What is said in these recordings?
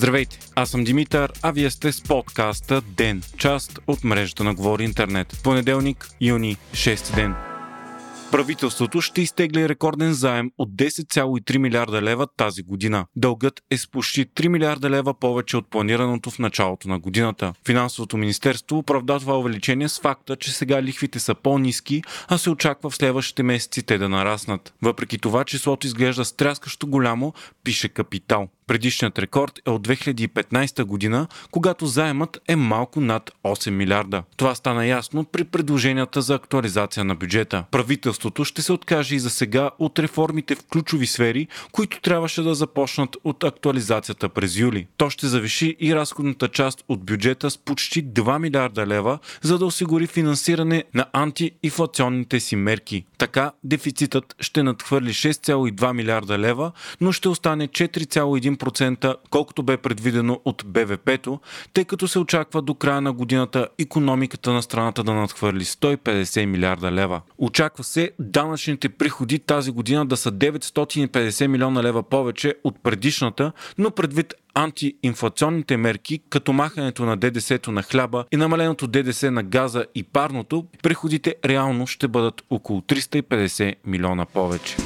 Здравейте, аз съм Димитър, а вие сте с подкаста ДЕН, част от мрежата на Говори Интернет. Понеделник, юни, 6 ден. Правителството ще изтегли рекорден заем от 10,3 милиарда лева тази година. Дългът е с почти 3 милиарда лева повече от планираното в началото на годината. Финансовото министерство оправда това увеличение с факта, че сега лихвите са по-низки, а се очаква в следващите месеци те да нараснат. Въпреки това числото изглежда стряскащо голямо, пише Капитал. Предишният рекорд е от 2015 година, когато заемът е малко над 8 милиарда. Това стана ясно при предложенията за актуализация на бюджета. Правителството ще се откаже и за сега от реформите в ключови сфери, които трябваше да започнат от актуализацията през юли. То ще завиши и разходната част от бюджета с почти 2 милиарда лева, за да осигури финансиране на антиинфлационните си мерки. Така дефицитът ще надхвърли 6,2 милиарда лева, но ще остане 4,1 1%, колкото бе предвидено от БВП-то, тъй като се очаква до края на годината економиката на страната да надхвърли 150 милиарда лева. Очаква се данъчните приходи тази година да са 950 милиона лева повече от предишната, но предвид антиинфлационните мерки, като махането на ДДС-то на хляба и намаленото ДДС на газа и парното, приходите реално ще бъдат около 350 милиона повече.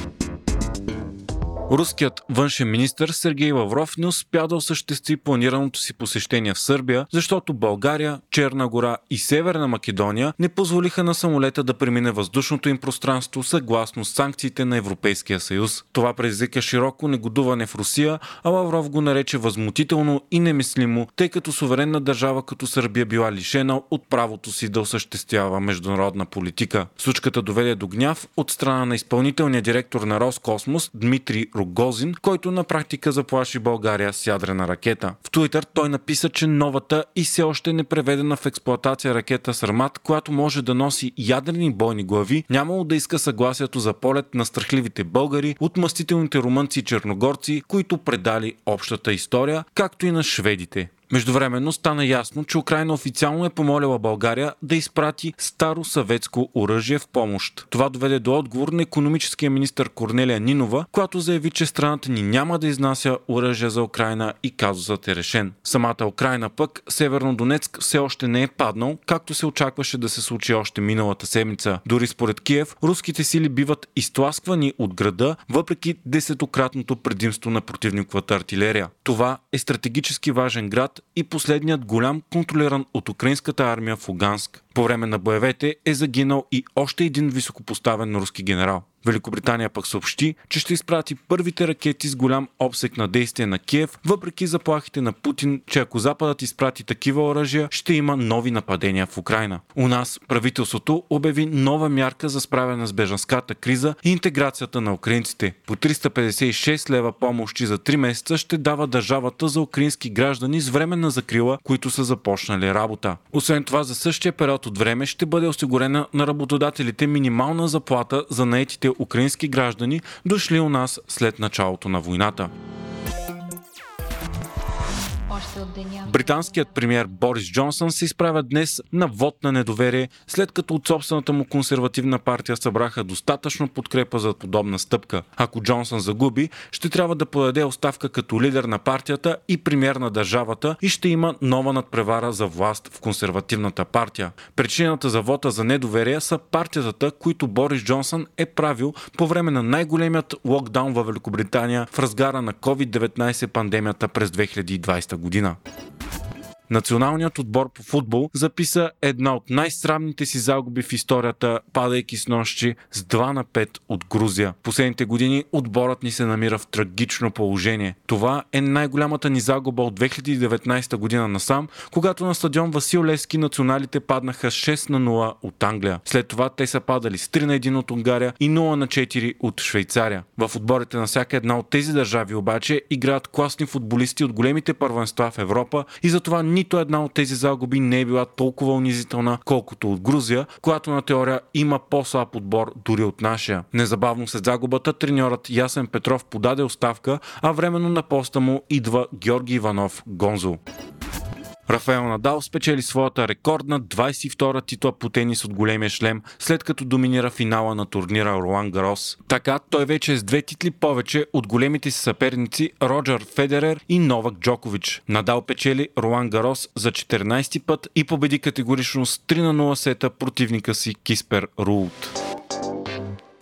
Руският външен министр Сергей Лавров не успя да осъществи планираното си посещение в Сърбия, защото България, Черна гора и Северна Македония не позволиха на самолета да премине въздушното им пространство съгласно санкциите на Европейския съюз. Това предизвика широко негодуване в Русия, а Лавров го нарече възмутително и немислимо, тъй като суверенна държава като Сърбия била лишена от правото си да осъществява международна политика. Случката доведе до гняв от страна на изпълнителния директор на Роскосмос Дмитрий Рогозин, който на практика заплаши България с ядрена ракета. В Туитър той написа, че новата и все още не преведена в експлоатация ракета Сармат, която може да носи ядрени бойни глави, нямало да иска съгласието за полет на страхливите българи, от мъстителните румънци и черногорци, които предали общата история, както и на шведите. Междувременно стана ясно, че Украина официално е помолила България да изпрати старо съветско оръжие в помощ. Това доведе до отговор на економическия министр Корнелия Нинова, която заяви, че страната ни няма да изнася оръжие за Украина и казусът е решен. Самата Украина пък, Северно Донецк, все още не е паднал, както се очакваше да се случи още миналата седмица. Дори според Киев, руските сили биват изтласквани от града, въпреки десетократното предимство на противниковата артилерия. Това е стратегически важен град, и последният голям контролиран от украинската армия в Луганск. По време на боевете е загинал и още един високопоставен руски генерал. Великобритания пък съобщи, че ще изпрати първите ракети с голям обсек на действие на Киев, въпреки заплахите на Путин, че ако Западът изпрати такива оръжия, ще има нови нападения в Украина. У нас правителството обяви нова мярка за справяне с бежанската криза и интеграцията на украинците. По 356 лева помощи за 3 месеца ще дава държавата за украински граждани с временна закрила, които са започнали работа. Освен това, за същия период от време ще бъде осигурена на работодателите минимална заплата за наетите украински граждани, дошли у нас след началото на войната. Британският премьер Борис Джонсън се изправя днес на вод на недоверие, след като от собствената му консервативна партия събраха достатъчно подкрепа за подобна стъпка. Ако Джонсън загуби, ще трябва да подаде оставка като лидер на партията и премьер на държавата и ще има нова надпревара за власт в консервативната партия. Причината за вота за недоверие са партията, които Борис Джонсън е правил по време на най-големият локдаун във Великобритания в разгара на COVID-19 пандемията през 2020 година. 五 g 呢？Националният отбор по футбол записа една от най-срамните си загуби в историята, падайки с нощи с 2 на 5 от Грузия. Последните години отборът ни се намира в трагично положение. Това е най-голямата ни загуба от 2019 година насам, когато на стадион Васил Лески националите паднаха 6 на 0 от Англия. След това те са падали с 3 на 1 от Унгария и 0 на 4 от Швейцария. В отборите на всяка една от тези държави обаче играят класни футболисти от големите първенства в Европа и затова нито една от тези загуби не е била толкова унизителна, колкото от Грузия, която на теория има по-слаб отбор дори от нашия. Незабавно след загубата треньорът Ясен Петров подаде оставка, а временно на поста му идва Георги Иванов Гонзо. Рафаел Надал спечели своята рекордна 22-та титла по тенис от големия шлем, след като доминира финала на турнира Ролан Гарос. Така той вече е с две титли повече от големите си съперници Роджер Федерер и Новак Джокович. Надал печели Ролан Гарос за 14 път и победи категорично с 3 на 0 сета противника си Киспер Рулт.